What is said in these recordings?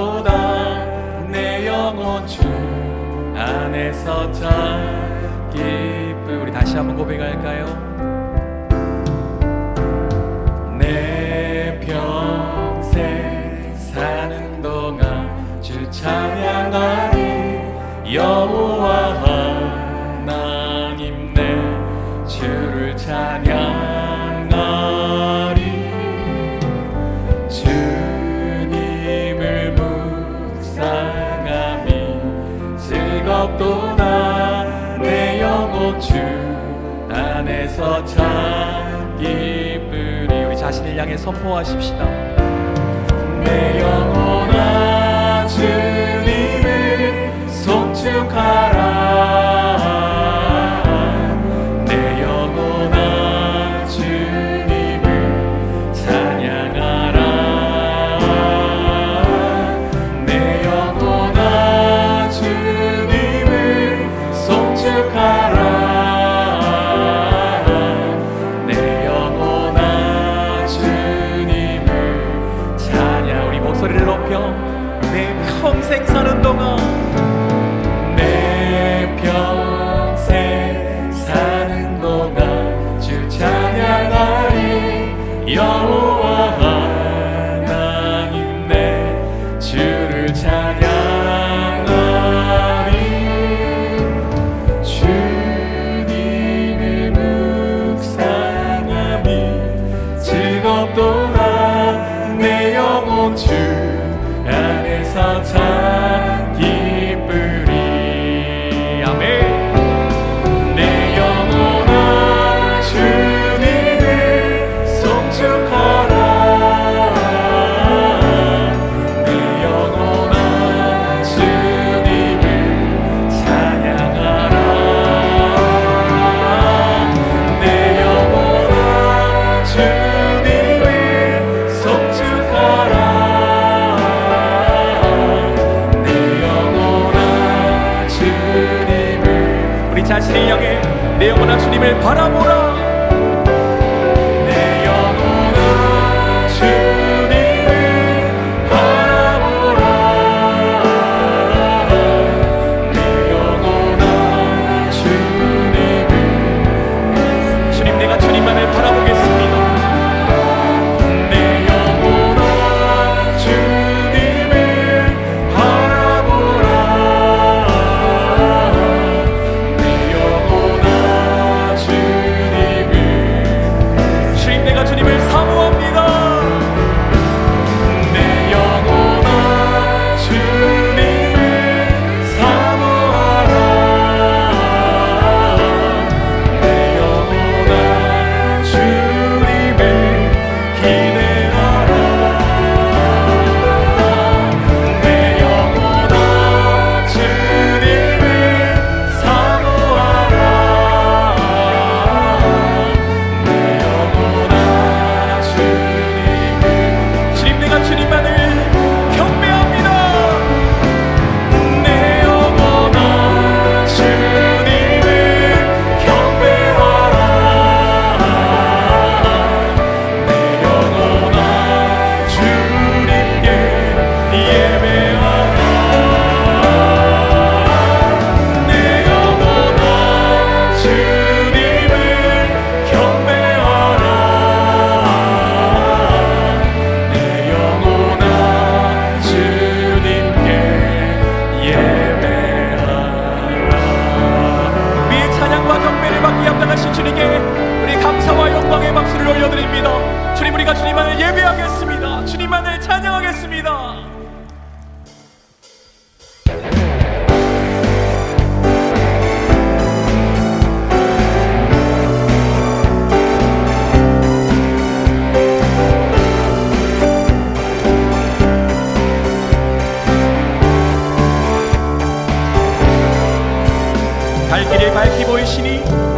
나보다 내 영혼 주 안에서 찾기 우리 다시 한번 고백할까요? 주 안에서 참 기쁘리 우리 자신을 향해 선포하십시다. 내 영혼아 주님을 송축하 자신의 영에 내 영혼아 주님을 바라보라. 주님께 우리 감사와 영광의 박수를 올려드립니다. 주님 우리가 주님만을 예배하겠습니다. 주님만을 찬양하겠습니다. 갈 길을 밝히 보이시니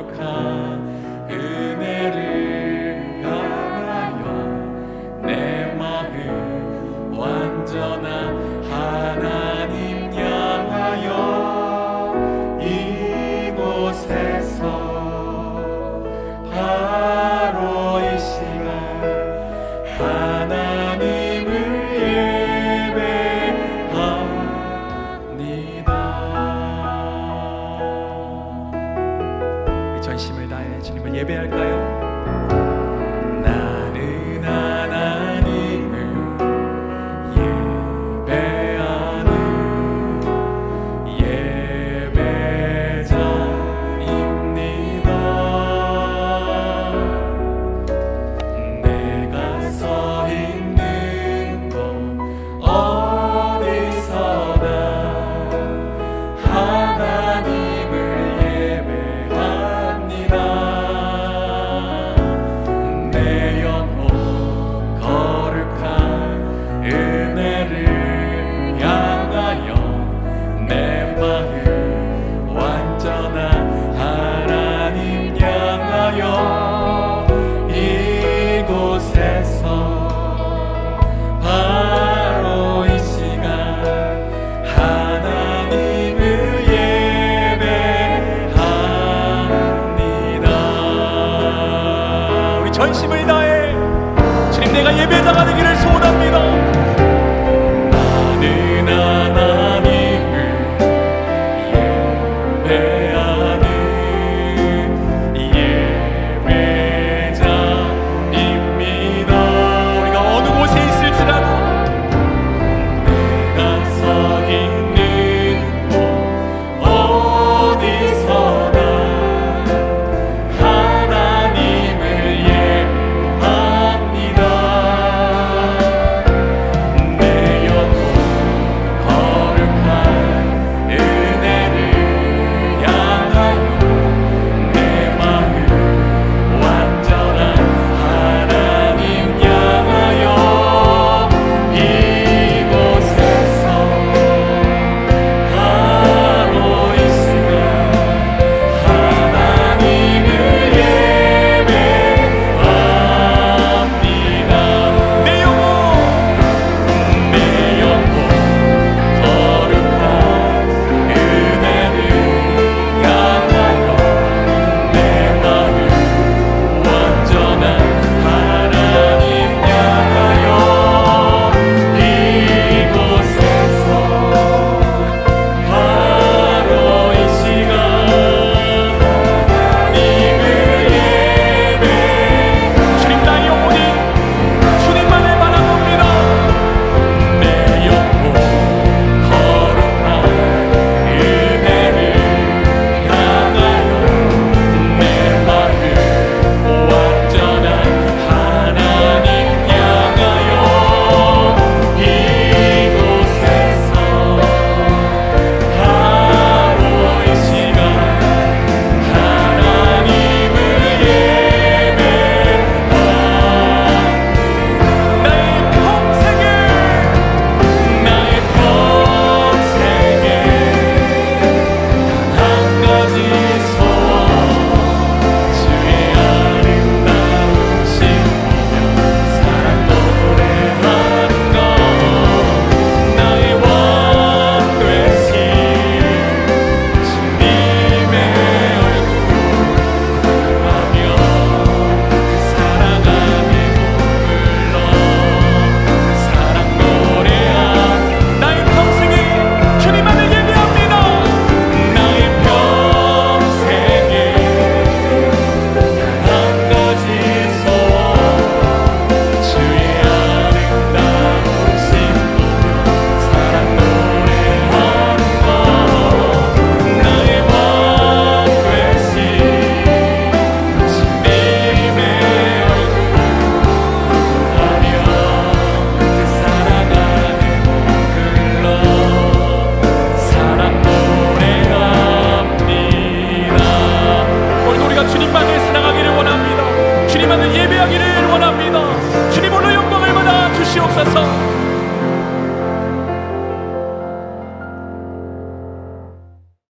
come 一边开。